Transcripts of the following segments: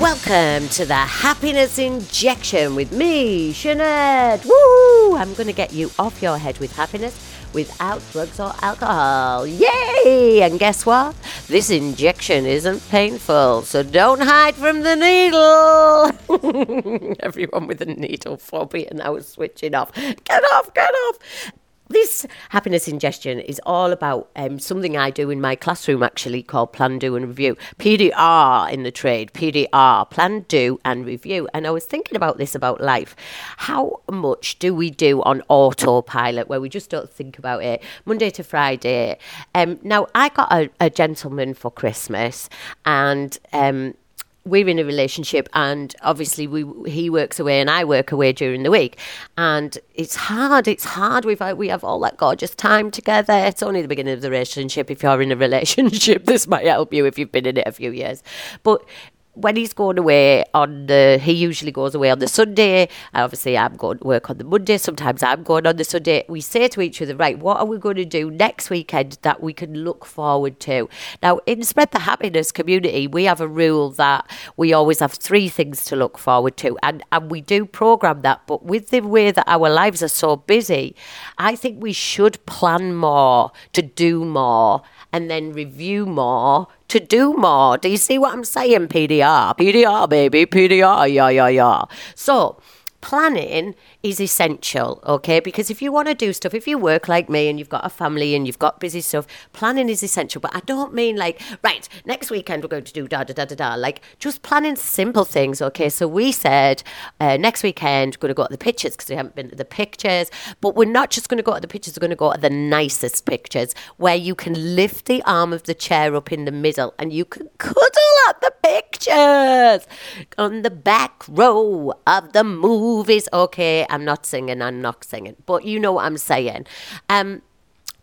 Welcome to the Happiness Injection with me, Sinead. Woo! I'm going to get you off your head with happiness without drugs or alcohol. Yay! And guess what? This injection isn't painful, so don't hide from the needle. Everyone with a needle phobia now is switching off. Get off, get off. This happiness ingestion is all about um, something I do in my classroom actually called Plan, Do and Review. PDR in the trade, PDR, Plan, Do and Review. And I was thinking about this about life. How much do we do on autopilot where we just don't think about it Monday to Friday? Um, now, I got a, a gentleman for Christmas and um, we're in a relationship and obviously we he works away and I work away during the week. And it's hard it's hard. We've we have all that gorgeous time together. It's only the beginning of the relationship. If you're in a relationship this might help you if you've been in it a few years. But when he's going away on the, he usually goes away on the Sunday. Obviously, I'm going to work on the Monday. Sometimes I'm going on the Sunday. We say to each other, right, what are we going to do next weekend that we can look forward to? Now, in Spread the Happiness community, we have a rule that we always have three things to look forward to, and and we do program that. But with the way that our lives are so busy, I think we should plan more to do more and then review more to do more. Do you see what I'm saying? PDR, PDR, baby, PDR, yeah, yeah, yeah. So, planning is essential, okay? Because if you want to do stuff, if you work like me and you've got a family and you've got busy stuff, planning is essential. But I don't mean like, right, next weekend we're going to do da da da da da. Like just planning simple things, okay? So we said uh, next weekend we're going to go to the pictures because we haven't been to the pictures. But we're not just going to go to the pictures, we're going to go to the nicest pictures where you can lift the arm of the chair up in the middle and you can cuddle at the pictures on the back row of the movies, okay? I'm not singing, I'm not singing. But you know what I'm saying. Um,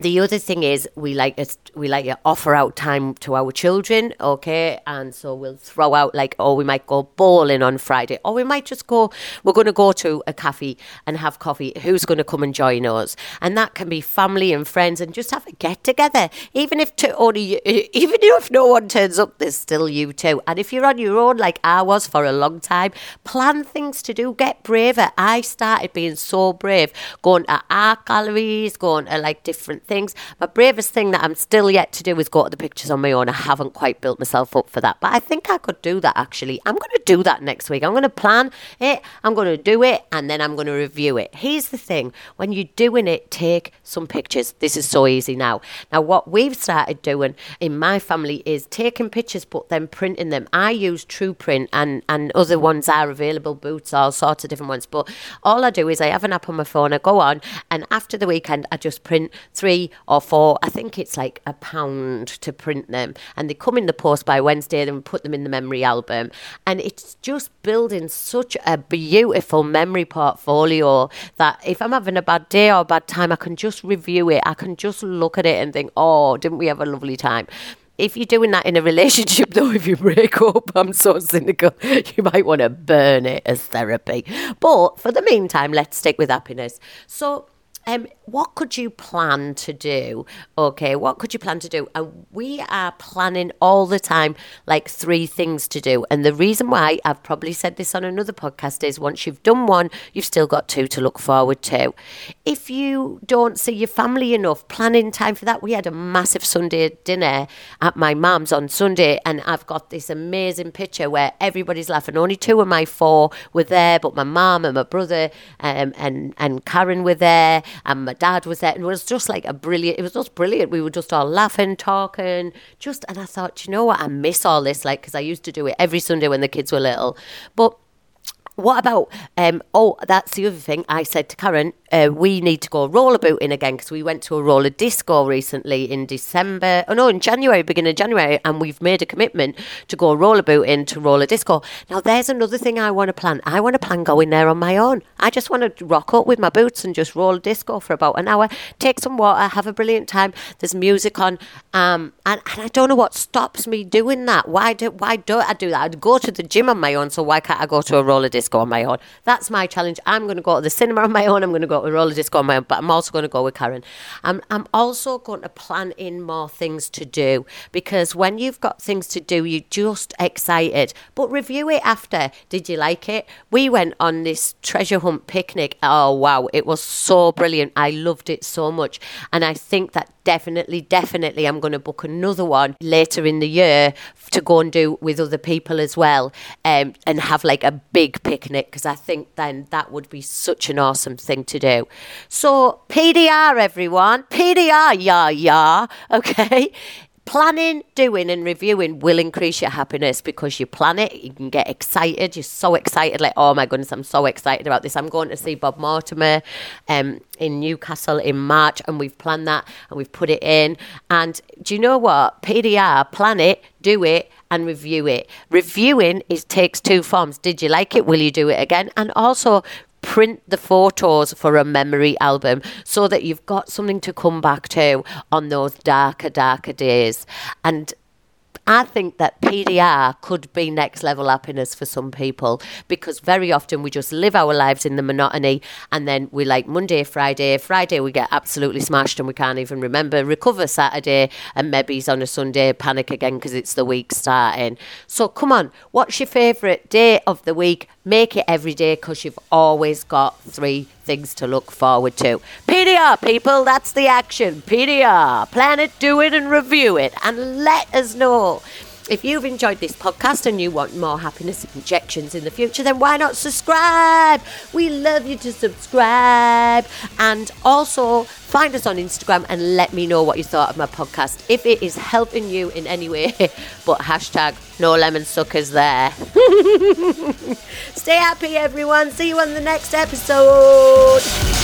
the other thing is we like it, we like to offer out time to our children, okay? And so we'll throw out like, oh, we might go bowling on Friday, or we might just go. We're going to go to a cafe and have coffee. Who's going to come and join us? And that can be family and friends, and just have a get together. Even if to only, even if no one turns up, there's still you too. And if you're on your own, like I was for a long time, plan things to do. Get braver. I started being so brave, going to art galleries, going to like different things. My bravest thing that I'm still yet to do is go to the pictures on my own. I haven't quite built myself up for that, but I think I could do that actually. I'm going to do that next week. I'm going to plan it, I'm going to do it, and then I'm going to review it. Here's the thing when you're doing it, take some pictures. This is so easy now. Now, what we've started doing in my family is taking pictures but then printing them. I use Truprint and, and other ones are available, Boots, all sorts of different ones. But all I do is I have an app on my phone, I go on, and after the weekend, I just print three or four. I think it's like a pound to print them, and they come in the post by Wednesday. We put them in the memory album, and it's just building such a beautiful memory portfolio that if I'm having a bad day or a bad time, I can just review it. I can just look at it and think, oh, didn't we have a lovely time? if you're doing that in a relationship, though, if you break up, I'm so cynical, you might want to burn it as therapy. But for the meantime, let's stick with happiness. So, um, what could you plan to do? Okay, what could you plan to do? And we are planning all the time, like three things to do. And the reason why I've probably said this on another podcast is once you've done one, you've still got two to look forward to. If you don't see your family enough, planning time for that. We had a massive Sunday dinner at my mum's on Sunday, and I've got this amazing picture where everybody's laughing. Only two of my four were there, but my mum and my brother um, and and Karen were there and my dad was there, and it was just like a brilliant. It was just brilliant. We were just all laughing, talking, just. And I thought, you know what? I miss all this, like, because I used to do it every Sunday when the kids were little, but. What about? Um, oh, that's the other thing. I said to Karen, uh, we need to go rollerbooting again because we went to a roller disco recently in December. Oh no, in January, beginning of January, and we've made a commitment to go rollerbooting to roller disco. Now, there's another thing I want to plan. I want to plan going there on my own. I just want to rock up with my boots and just roll disco for about an hour, take some water, have a brilliant time. There's music on, um, and, and I don't know what stops me doing that. Why do why don't I do that? I'd go to the gym on my own, so why can't I go to a roller disco on my own? That's my challenge. I'm going to go to the cinema on my own. I'm going to go go to roller disco on my own, but I'm also going to go with Karen. I'm, I'm also going to plan in more things to do because when you've got things to do, you're just excited. But review it after. Did you like it? We went on this treasure hunt picnic. Oh, wow. It was so brilliant. I loved it so much. And I think that definitely, definitely, I'm going to book another one later in the year to go and do with other people as well um, and have like a big picnic because I think then that would be such an awesome thing to do. So, PDR, everyone, PDR, yeah, yeah, okay. Planning, doing, and reviewing will increase your happiness because you plan it. You can get excited. You're so excited, like, oh my goodness, I'm so excited about this. I'm going to see Bob Mortimer um, in Newcastle in March, and we've planned that and we've put it in. And do you know what? PDR, plan it, do it, and review it. Reviewing is takes two forms. Did you like it? Will you do it again? And also print the photos for a memory album so that you've got something to come back to on those darker, darker days. And I think that PDR could be next level happiness for some people because very often we just live our lives in the monotony and then we like Monday, Friday, Friday we get absolutely smashed and we can't even remember, recover Saturday and maybe he's on a Sunday panic again because it's the week starting. So come on, what's your favourite day of the week? Make it every day because you've always got three things to look forward to. PDR, people, that's the action. PDR, plan it, do it, and review it. And let us know. If you've enjoyed this podcast and you want more happiness injections in the future, then why not subscribe? We love you to subscribe. And also find us on Instagram and let me know what you thought of my podcast. If it is helping you in any way, but hashtag no lemon suckers there. Stay happy, everyone. See you on the next episode.